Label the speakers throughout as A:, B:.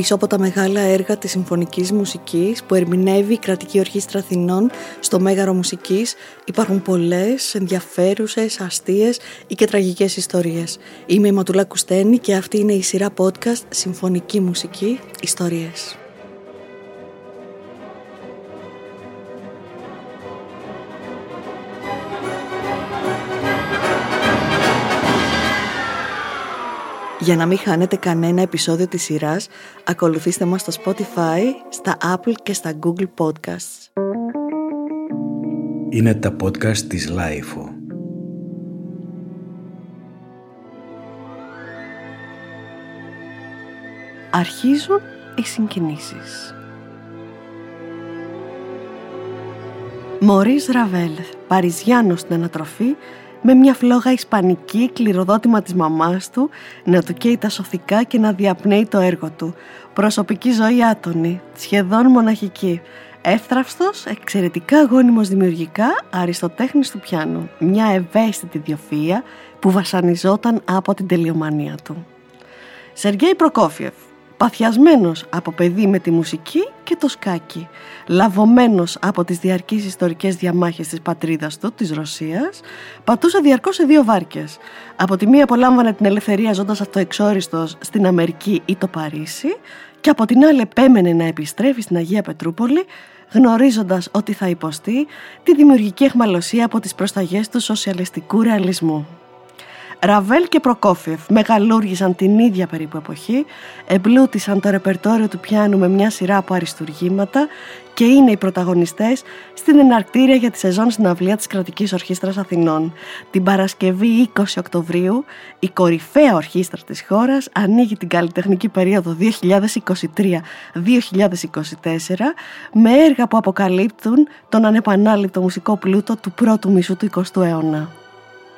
A: Πίσω από τα μεγάλα έργα της συμφωνικής μουσικής που ερμηνεύει η Κρατική Ορχήστρα Αθηνών στο Μέγαρο Μουσικής υπάρχουν πολλές ενδιαφέρουσες, αστείες ή και τραγικές ιστορίες. Είμαι η Ματουλά Κουστένη και αυτή είναι η σειρά podcast Συμφωνική Μουσική Ιστορίες. Για να μην χάνετε κανένα επεισόδιο της σειράς, ακολουθήστε μας στο Spotify, στα Apple και στα Google Podcasts.
B: Είναι τα podcast της Lifeo.
A: Αρχίζουν οι συγκινήσεις. Μωρίς Ραβέλ, Παριζιάνος στην ανατροφή, με μια φλόγα ισπανική κληροδότημα της μαμάς του να του καίει τα σωθικά και να διαπνέει το έργο του. Προσωπική ζωή άτονη, σχεδόν μοναχική. Εύθραυστος, εξαιρετικά αγώνιμος δημιουργικά, αριστοτέχνης του πιάνου. Μια ευαίσθητη διοφία που βασανιζόταν από την τελειομανία του. Σεργέη Προκόφιεφ, παθιασμένος από παιδί με τη μουσική και το σκάκι, λαβωμένος από τις διαρκείς ιστορικές διαμάχες της πατρίδας του, της Ρωσίας, πατούσε διαρκώς σε δύο βάρκες. Από τη μία απολάμβανε την ελευθερία ζώντας αυτοεξόριστος στην Αμερική ή το Παρίσι και από την άλλη επέμενε να επιστρέφει στην Αγία Πετρούπολη γνωρίζοντας ότι θα υποστεί τη δημιουργική εχμαλωσία από τις προσταγές του σοσιαλιστικού ρεαλισμού. Ραβέλ και Προκόφιεφ μεγαλούργησαν την ίδια περίπου εποχή, εμπλούτησαν το ρεπερτόριο του πιάνου με μια σειρά από αριστουργήματα και είναι οι πρωταγωνιστές στην εναρκτήρια για τη σεζόν συναυλία της Κρατικής Ορχήστρας Αθηνών. Την Παρασκευή 20 Οκτωβρίου η κορυφαία ορχήστρα της χώρας ανοίγει την καλλιτεχνική περίοδο 2023-2024 με έργα που αποκαλύπτουν τον ανεπανάληπτο μουσικό πλούτο του πρώτου μισού του 20ου αιώνα.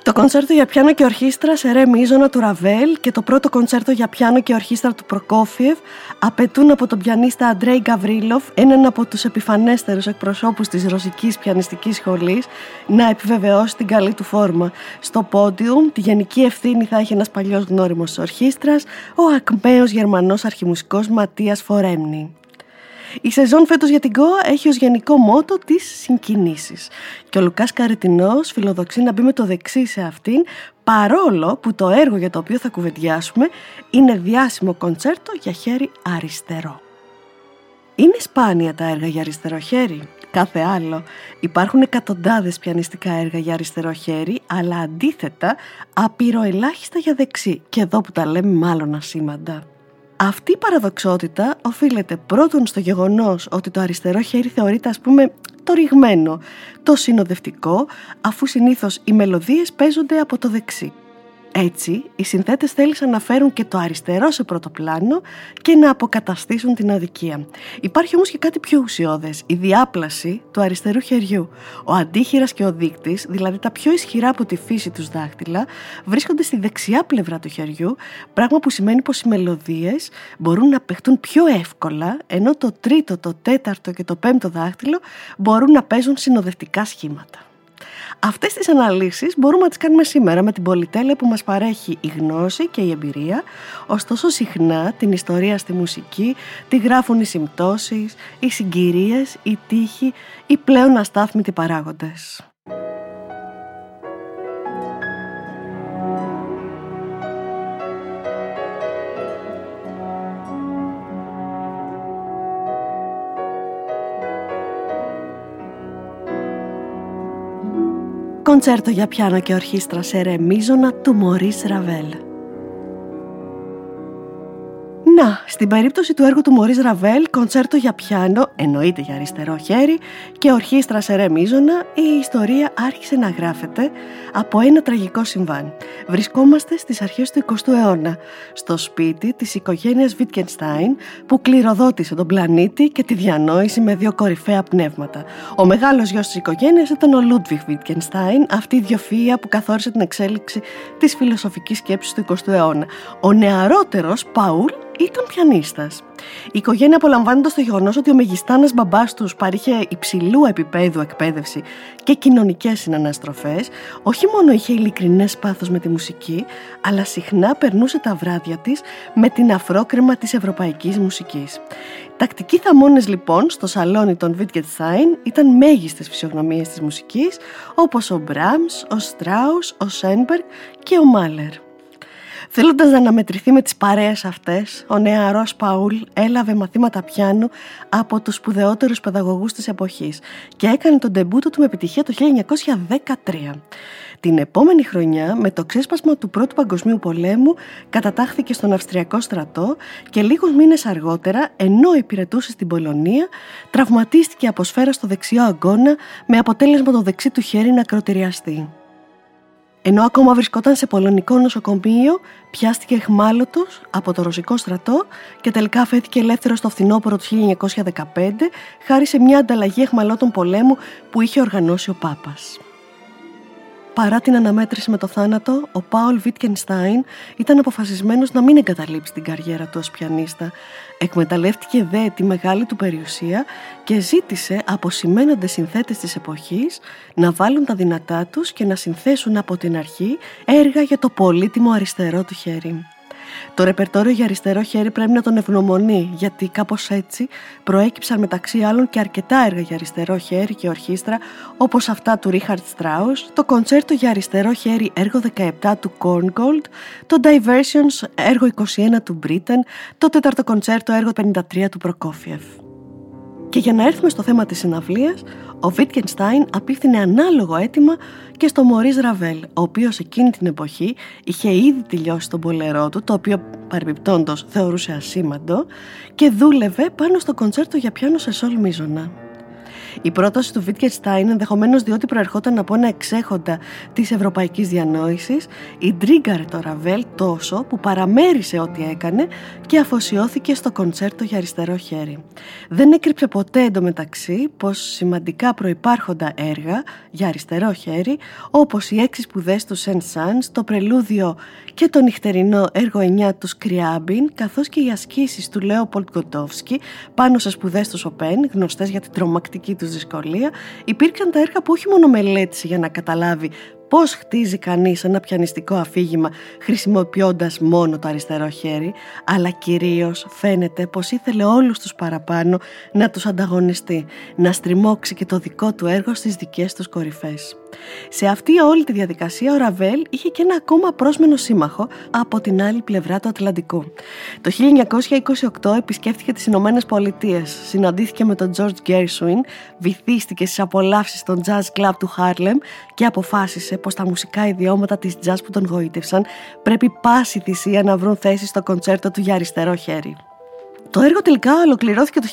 A: Το κονσέρτο για πιάνο και ορχήστρα σε ρε μίζωνα του Ραβέλ και το πρώτο κονσέρτο για πιάνο και ορχήστρα του Προκόφιευ απαιτούν από τον πιανίστα Αντρέι Γκαβρίλοφ, έναν από τους επιφανέστερους εκπροσώπους της ρωσικής πιανιστικής σχολής, να επιβεβαιώσει την καλή του φόρμα. Στο πόντιουμ τη γενική ευθύνη θα έχει ένας παλιός γνώριμος της ορχήστρας, ο ακμαίος γερμανός αρχιμουσικός Ματίας Φορέμνη. Η σεζόν φέτος για την ΚΟΑ έχει ως γενικό μότο τις συγκινήσεις και ο Λουκάς Καρετινός φιλοδοξεί να μπει με το δεξί σε αυτήν παρόλο που το έργο για το οποίο θα κουβεντιάσουμε είναι διάσημο κοντσέρτο για χέρι αριστερό. Είναι σπάνια τα έργα για αριστερό χέρι. Κάθε άλλο. Υπάρχουν εκατοντάδες πιανιστικά έργα για αριστερό χέρι, αλλά αντίθετα απειροελάχιστα για δεξί. Και εδώ που τα λέμε μάλλον ασήμαντα. Αυτή η παραδοξότητα οφείλεται πρώτον στο γεγονός ότι το αριστερό χέρι θεωρείται ας πούμε το ρηγμένο, το συνοδευτικό, αφού συνήθως οι μελωδίες παίζονται από το δεξί. Έτσι, οι συνθέτες θέλησαν να φέρουν και το αριστερό σε πρώτο πλάνο και να αποκαταστήσουν την αδικία. Υπάρχει όμως και κάτι πιο ουσιώδες, η διάπλαση του αριστερού χεριού. Ο αντίχειρας και ο δείκτης, δηλαδή τα πιο ισχυρά από τη φύση τους δάχτυλα, βρίσκονται στη δεξιά πλευρά του χεριού, πράγμα που σημαίνει πως οι μελωδίες μπορούν να παιχτούν πιο εύκολα, ενώ το τρίτο, το τέταρτο και το πέμπτο δάχτυλο μπορούν να παίζουν συνοδευτικά σχήματα. Αυτές τις αναλύσεις μπορούμε να τις κάνουμε σήμερα με την πολυτέλεια που μας παρέχει η γνώση και η εμπειρία, ωστόσο συχνά την ιστορία στη μουσική τη γράφουν οι συμπτώσεις, οι συγκυρίες, οι τύχοι, οι πλέον αστάθμητοι παράγοντες. Κοντσέρτο για πιάνο και ορχήστρα σε ρε του Μωρίς Ραβέλ. Να, στην περίπτωση του έργου του Μωρίς Ραβέλ, κοντσέρτο για πιάνο, εννοείται για αριστερό χέρι, και ορχήστρα σε ρε μίζωνα, η ιστορία άρχισε να γράφεται από ένα τραγικό συμβάν. Βρισκόμαστε στις αρχές του 20ου αιώνα, στο σπίτι της οικογένειας Βίτκενστάιν, που κληροδότησε τον πλανήτη και τη διανόηση με δύο κορυφαία πνεύματα. Ο μεγάλος γιος της οικογένειας ήταν ο Λούντβιχ Βίτκενστάιν, αυτή η διοφυΐα που καθόρισε την εξέλιξη της φιλοσοφικής σκέψης του 20ου αιώνα. Ο νεαρότερος, Παούλ, ήταν πιανίστας. Η οικογένεια απολαμβάνοντα το γεγονός ότι ο μεγιστάνας μπαμπάς τους παρήχε υψηλού επίπεδου εκπαίδευση και κοινωνικές συναναστροφές, όχι μόνο είχε ειλικρινές πάθος με τη μουσική, αλλά συχνά περνούσε τα βράδια της με την αφρόκρεμα της ευρωπαϊκής μουσικής. Τακτικοί θαμώνες λοιπόν στο σαλόνι των Wittgenstein ήταν μέγιστες φυσιογνωμίες της μουσικής όπως ο Μπράμς, ο Στράους, ο Σένμπεργκ και ο Μάλερ. Θέλοντας να αναμετρηθεί με τις παρέες αυτές, ο νεαρός Παούλ έλαβε μαθήματα πιάνου από τους σπουδαιότερους παιδαγωγούς της εποχής και έκανε τον τεμπούτο του με επιτυχία το 1913. Την επόμενη χρονιά, με το ξέσπασμα του Πρώτου Παγκοσμίου Πολέμου, κατατάχθηκε στον Αυστριακό στρατό και λίγους μήνες αργότερα, ενώ υπηρετούσε στην Πολωνία, τραυματίστηκε από σφαίρα στο δεξιό αγκώνα με αποτέλεσμα το δεξί του χέρι να κροτηριαστεί. Ενώ ακόμα βρισκόταν σε πολωνικό νοσοκομείο, πιάστηκε εχμάλωτος από το ρωσικό στρατό και τελικά φέθηκε ελεύθερος στο φθινόπωρο του 1915 χάρη σε μια ανταλλαγή εχμαλώτων πολέμου που είχε οργανώσει ο Πάπας. Παρά την αναμέτρηση με το θάνατο, ο Πάολ Βίτκενστάιν ήταν αποφασισμένος να μην εγκαταλείψει την καριέρα του ως πιανίστα. Εκμεταλλεύτηκε δε τη μεγάλη του περιουσία και ζήτησε από σημαίνοντες συνθέτες της εποχής να βάλουν τα δυνατά τους και να συνθέσουν από την αρχή έργα για το πολύτιμο αριστερό του χέρι. Το ρεπερτόριο για αριστερό χέρι πρέπει να τον ευγνωμονεί, γιατί κάπως έτσι προέκυψαν μεταξύ άλλων και αρκετά έργα για αριστερό χέρι και ορχήστρα, όπως αυτά του Ρίχαρτ Στράους, το κοντσέρτο για αριστερό χέρι έργο 17 του Korngold, το Diversions έργο 21 του Britain, το τέταρτο κοντσέρτο έργο 53 του Προκόφιεφ. Και για να έρθουμε στο θέμα της συναυλίας, ο Βίτκενστάιν απίφθινε ανάλογο αίτημα και στο Μωρίς Ραβέλ, ο οποίος εκείνη την εποχή είχε ήδη τελειώσει τον πολερό του, το οποίο παρεμπιπτόντος θεωρούσε ασήμαντο, και δούλευε πάνω στο κοντσέρτο για πιάνο σε σόλ μίζωνα. Η πρόταση του Βίτκενστάιν, ενδεχομένως διότι προερχόταν από ένα εξέχοντα της ευρωπαϊκής διανόησης, η τρίγκαρε το Ραβέλ τόσο που παραμέρισε ό,τι έκανε και αφοσιώθηκε στο κοντσέρτο για αριστερό χέρι. Δεν έκρυψε ποτέ εντωμεταξύ πως σημαντικά προπάρχοντα έργα για αριστερό χέρι, όπως οι έξι σπουδές του Σεν Σαν, το πρελούδιο και το νυχτερινό έργο 9 του Σκριάμπιν, καθώς και οι ασκήσεις του Λέοπολτ Γκοτόφσκι πάνω σε σπουδές του Σοπέν, γνωστές για την τρομακτική τους δυσκολία, υπήρχαν τα έργα που όχι μόνο μελέτησε για να καταλάβει πώς χτίζει κανείς ένα πιανιστικό αφήγημα χρησιμοποιώντας μόνο το αριστερό χέρι, αλλά κυρίως φαίνεται πως ήθελε όλους τους παραπάνω να τους ανταγωνιστεί, να στριμώξει και το δικό του έργο στις δικές τους κορυφές. Σε αυτή όλη τη διαδικασία ο Ραβέλ είχε και ένα ακόμα πρόσμενο σύμμαχο από την άλλη πλευρά του Ατλαντικού. Το 1928 επισκέφθηκε τις Ηνωμένες Πολιτείες, συναντήθηκε με τον George Gershwin, βυθίστηκε στις απολαύσεις των jazz club του Harlem και αποφάσισε πως τα μουσικά ιδιώματα της jazz που τον γοήτευσαν πρέπει πάση θυσία να βρουν θέση στο κοντσέρτο του για αριστερό χέρι. Το έργο τελικά ολοκληρώθηκε το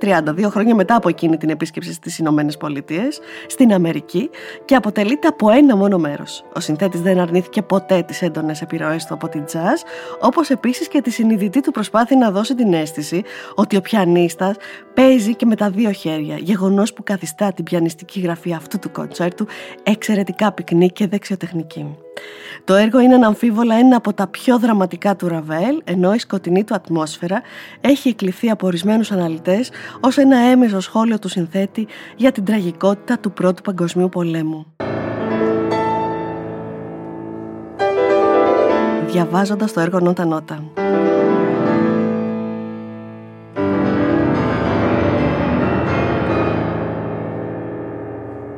A: 1930, δύο χρόνια μετά από εκείνη την επίσκεψη στις Ηνωμένες Πολιτείες, στην Αμερική και αποτελείται από ένα μόνο μέρος. Ο συνθέτης δεν αρνήθηκε ποτέ τις έντονες επιρροές του από την jazz, όπως επίσης και τη συνειδητή του προσπάθεια να δώσει την αίσθηση ότι ο πιανίστας παίζει και με τα δύο χέρια, γεγονός που καθιστά την πιανιστική γραφή αυτού του κοντσέρτου εξαιρετικά πυκνή και δεξιοτεχνική. Το έργο είναι αναμφίβολα ένα από τα πιο δραματικά του Ραβέλ, ενώ η σκοτεινή του ατμόσφαιρα έχει εκλειφθεί από ορισμένους αναλυτές ως ένα έμεσο σχόλιο του συνθέτη για την τραγικότητα του Πρώτου Παγκοσμίου Πολέμου. Διαβάζοντας το έργο Νότα Νότα.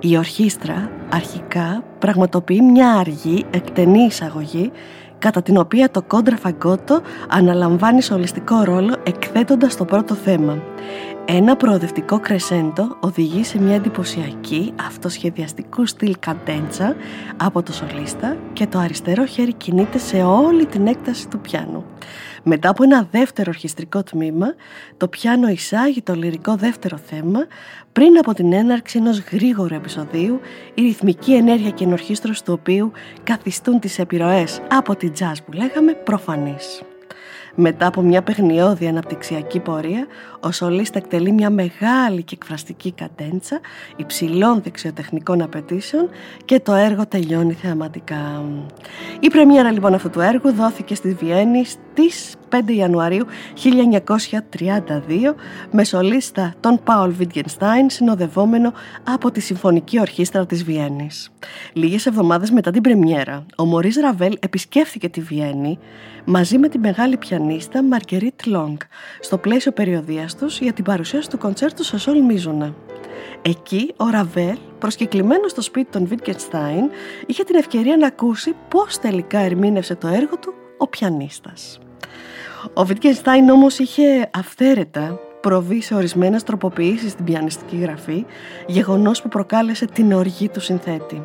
A: Η ορχήστρα αρχικά πραγματοποιεί μια αργή εκτενή εισαγωγή κατά την οποία το κόντρα φαγκότο αναλαμβάνει σολιστικό ρόλο εκθέτοντας το πρώτο θέμα. Ένα προοδευτικό κρεσέντο οδηγεί σε μια εντυπωσιακή αυτοσχεδιαστικού στυλ καντέντσα από το σολίστα και το αριστερό χέρι κινείται σε όλη την έκταση του πιάνου. Μετά από ένα δεύτερο ορχιστρικό τμήμα, το πιάνο εισάγει το λυρικό δεύτερο θέμα πριν από την έναρξη ενός γρήγορου επεισοδίου, η ρυθμική ενέργεια και ενορχίστρωση του οποίου καθιστούν τις επιρροές από την jazz που λέγαμε προφανείς. Μετά από μια παιχνιώδη αναπτυξιακή πορεία, ο σολίστα εκτελεί μια μεγάλη και εκφραστική κατέντσα υψηλών δεξιοτεχνικών απαιτήσεων και το έργο τελειώνει θεαματικά. Η πρεμιέρα λοιπόν αυτού του έργου δόθηκε στη Βιέννη στις 5 Ιανουαρίου 1932 με σολίστα τον Πάολ Βίτγενστάιν συνοδευόμενο από τη Συμφωνική Ορχήστρα της Βιέννης. Λίγες εβδομάδες μετά την πρεμιέρα, ο Μωρίς Ραβέλ επισκέφθηκε τη Βιέννη μαζί με τη μεγάλη πιανίστα Μαρκερίτ Λόγκ στο πλαίσιο περιοδίας τους για την παρουσίαση του κοντσέρτου σε Σολ Μίζουνα. Εκεί ο Ραβέλ, προσκεκλημένος στο σπίτι των Βίτγκενστάιν, είχε την ευκαιρία να ακούσει πώς τελικά ερμήνευσε το έργο του ο πιανίστας. Ο Βιτκενστάιν όμως είχε αυθαίρετα προβείς σε ορισμένες τροποποιήσεις στην πιανιστική γραφή, γεγονός που προκάλεσε την οργή του συνθέτη.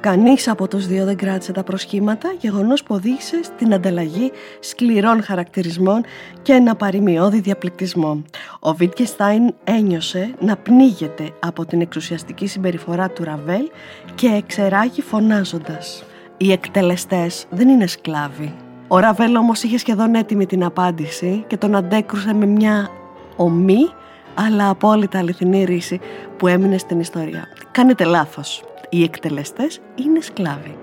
A: Κανείς από τους δύο δεν κράτησε τα προσχήματα, γεγονός που οδήγησε στην ανταλλαγή σκληρών χαρακτηρισμών και ένα παρημιώδη διαπληκτισμό. Ο Βίτκεστάιν ένιωσε να πνίγεται από την εξουσιαστική συμπεριφορά του Ραβέλ και εξεράγει φωνάζοντας «Οι εκτελεστές δεν είναι σκλάβοι, ο Ραβέλ όμως είχε σχεδόν έτοιμη την απάντηση και τον αντέκρουσε με μια ομή αλλά απόλυτα αληθινή ρίση που έμεινε στην ιστορία. Κάνετε λάθος. Οι εκτελεστές είναι σκλάβοι.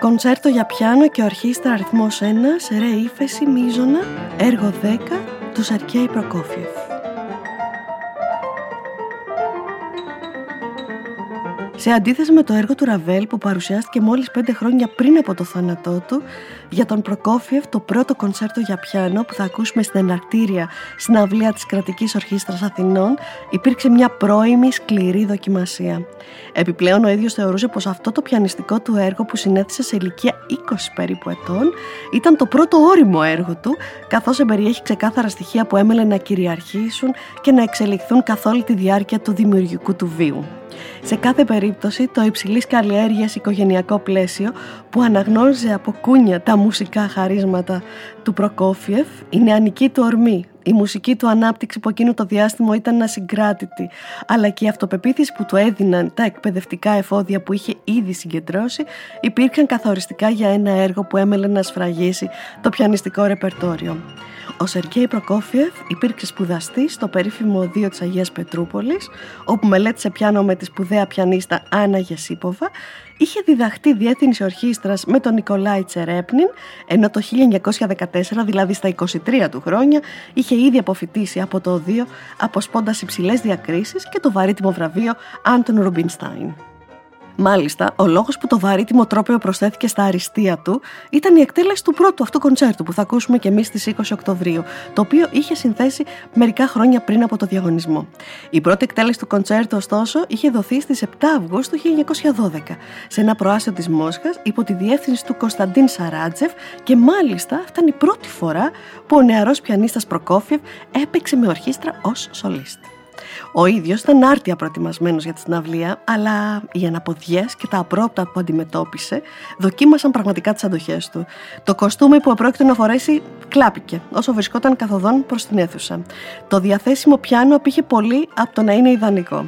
A: Κονσέρτο για πιάνο και ορχήστρα αριθμός 1 σε ρε ύφεση μίζωνα, έργο 10 του Σαρκέη Προκόφιεφ. Σε αντίθεση με το έργο του Ραβέλ που παρουσιάστηκε μόλις πέντε χρόνια πριν από το θάνατό του, για τον Προκόφιεφ το πρώτο κονσέρτο για πιάνο που θα ακούσουμε στην εναρκτήρια συναυλία της Κρατικής Ορχήστρας Αθηνών υπήρξε μια πρώιμη σκληρή δοκιμασία. Επιπλέον ο ίδιος θεωρούσε πως αυτό το πιανιστικό του έργο που συνέθεσε σε ηλικία 20 περίπου ετών ήταν το πρώτο όριμο έργο του καθώς εμπεριέχει ξεκάθαρα στοιχεία που έμελε να κυριαρχήσουν και να εξελιχθούν καθ' όλη τη διάρκεια του δημιουργικού του βίου. Σε κάθε περίπτωση το υψηλής καλλιέργειας οικογενειακό πλαίσιο που αναγνώριζε από κούνια τα μουσικά χαρίσματα του Προκόφιεφ, η νεανική του ορμή, η μουσική του ανάπτυξη που εκείνο το διάστημα ήταν ασυγκράτητη, αλλά και η αυτοπεποίθηση που του έδιναν τα εκπαιδευτικά εφόδια που είχε ήδη συγκεντρώσει, υπήρχαν καθοριστικά για ένα έργο που έμελε να σφραγίσει το πιανιστικό ρεπερτόριο. Ο Σεργέη Προκόφιεφ υπήρξε σπουδαστής στο περίφημο Οδείο της Αγίας Πετρούπολης, όπου μελέτησε πιάνο με τη σπουδαία πιανίστα Άννα Γεσίποβα, είχε διδαχτεί διεύθυνση ορχήστρας με τον Νικολάη Τσερέπνιν, ενώ το 1914, δηλαδή στα 23 του χρόνια, είχε ήδη αποφυτίσει από το Οδείο αποσπώντας υψηλές διακρίσεις και το βαρύτιμο βραβείο Άντων Ρουμπινστάιν. Μάλιστα, ο λόγος που το βαρύτιμο τρόπαιο προσθέθηκε στα αριστεία του ήταν η εκτέλεση του πρώτου αυτού κοντσέρτου που θα ακούσουμε και εμείς στις 20 Οκτωβρίου, το οποίο είχε συνθέσει μερικά χρόνια πριν από το διαγωνισμό. Η πρώτη εκτέλεση του κοντσέρτου, ωστόσο, είχε δοθεί στις 7 Αυγούστου 1912 σε ένα προάσιο της Μόσχας υπό τη διεύθυνση του Κωνσταντίν Σαράτζεφ και μάλιστα ήταν η πρώτη φορά που ο νεαρός πιανίστας Προκόφιευ έπαιξε με ορχήστρα ως σολίστη. Ο ίδιος ήταν άρτια προετοιμασμένος για τη συναυλία, αλλά οι αναποδιές και τα απρόπτα που αντιμετώπισε δοκίμασαν πραγματικά τις αντοχές του. Το κοστούμι που επρόκειτο να φορέσει κλάπηκε όσο βρισκόταν καθοδόν προς την αίθουσα. Το διαθέσιμο πιάνο απήχε πολύ από το να είναι ιδανικό.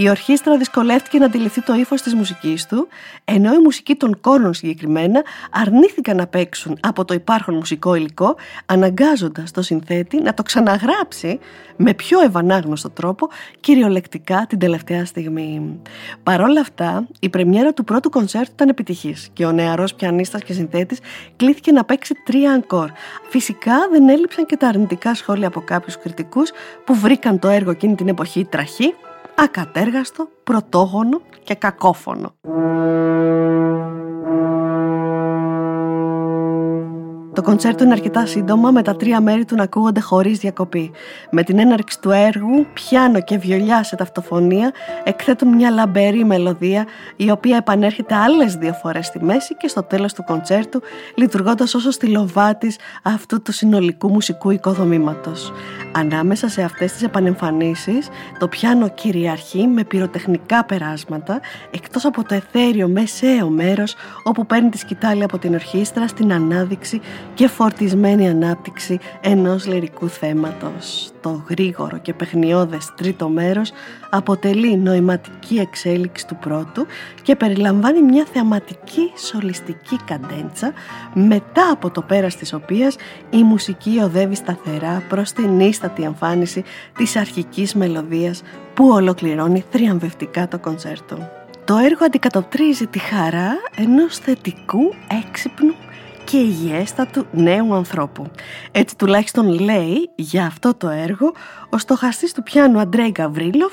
A: Η ορχήστρα δυσκολεύτηκε να αντιληφθεί το ύφος της μουσικής του, ενώ η μουσική των κόρων συγκεκριμένα αρνήθηκαν να παίξουν από το υπάρχον μουσικό υλικό, αναγκάζοντας το συνθέτη να το ξαναγράψει με πιο ευανάγνωστο τρόπο, κυριολεκτικά την τελευταία στιγμή. Παρ' όλα αυτά, η πρεμιέρα του πρώτου κονσέρτου ήταν επιτυχής και ο νεαρός πιανίστας και συνθέτης κλήθηκε να παίξει τρία αγκόρ. Φυσικά δεν έλειψαν και τα αρνητικά σχόλια από κάποιους κριτικούς που βρήκαν το έργο εκείνη την εποχή τραχή ακατέργαστο, πρωτόγονο και κακόφωνο. Το κοντσέρτο είναι αρκετά σύντομο με τα τρία μέρη του να ακούγονται χωρίς διακοπή. Με την έναρξη του έργου, πιάνο και βιολιά σε ταυτοφωνία εκθέτουν μια λαμπερή μελωδία η οποία επανέρχεται άλλες δύο φορές στη μέση και στο τέλος του κοντσέρτου λειτουργώντας όσο στυλοβάτης αυτού του συνολικού μουσικού οικοδομήματος. Ανάμεσα σε αυτές τις επανεμφανίσεις, το πιάνο κυριαρχεί με πυροτεχνικά περάσματα εκτός από το εθέριο μεσαίο μέρος όπου παίρνει τη σκητάλη από την ορχήστρα στην ανάδειξη και φορτισμένη ανάπτυξη ενός λυρικού θέματος. Το γρήγορο και παιχνιώδες τρίτο μέρος αποτελεί νοηματική εξέλιξη του πρώτου και περιλαμβάνει μια θεαματική σολιστική καντέντσα μετά από το πέρας της οποίας η μουσική οδεύει σταθερά προς την ίστατη εμφάνιση της αρχικής μελωδίας που ολοκληρώνει θριαμβευτικά το κονσέρτο. Το έργο αντικατοπτρίζει τη χαρά ενός θετικού, έξυπνου και υγιέστατου νέου ανθρώπου. Έτσι τουλάχιστον λέει για αυτό το έργο ο στοχαστής του πιάνου Αντρέι Γκαβρίλοφ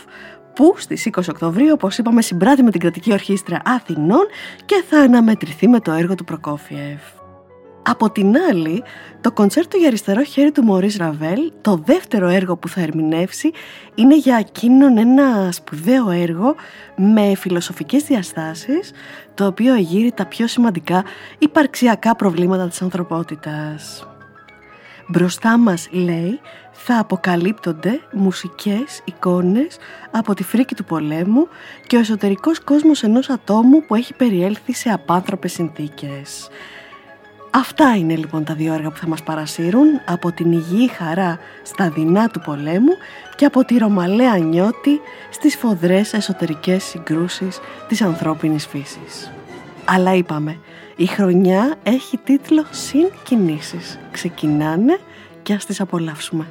A: που στις 20 Οκτωβρίου όπως είπαμε συμπράττει με την Κρατική Ορχήστρα Αθηνών και θα αναμετρηθεί με το έργο του Προκόφιεφ. Από την άλλη, το κονσέρτο για αριστερό χέρι του Μωρίς Ραβέλ, το δεύτερο έργο που θα ερμηνεύσει, είναι για εκείνον ένα σπουδαίο έργο με φιλοσοφικές διαστάσεις, το οποίο εγείρει τα πιο σημαντικά υπαρξιακά προβλήματα της ανθρωπότητας. Μπροστά μας, λέει, θα αποκαλύπτονται μουσικές εικόνες από τη φρίκη του πολέμου και ο εσωτερικός κόσμος ενός ατόμου που έχει περιέλθει σε απάνθρωπες συνθήκες. Αυτά είναι λοιπόν τα δύο έργα που θα μας παρασύρουν από την υγιή χαρά στα δεινά του πολέμου και από τη ρωμαλαία νιώτη στις φοδρές εσωτερικές συγκρούσεις της ανθρώπινης φύσης. Αλλά είπαμε, η χρονιά έχει τίτλο «Συν κινήσεις». Ξεκινάνε και ας τις απολαύσουμε.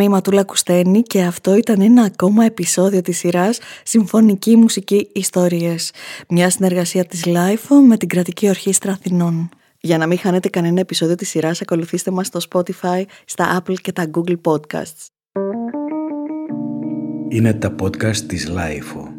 A: Είμαι η Ματούλα Κουστένη και αυτό ήταν ένα ακόμα επεισόδιο της σειράς Συμφωνική Μουσική Ιστορίες, μια συνεργασία της LIFO με την Κρατική Ορχήστρα Αθηνών. Για να μην χάνετε κανένα επεισόδιο της σειράς, ακολουθήστε μας στο Spotify, στα Apple και τα Google Podcasts.
B: Είναι τα podcast της LIFO.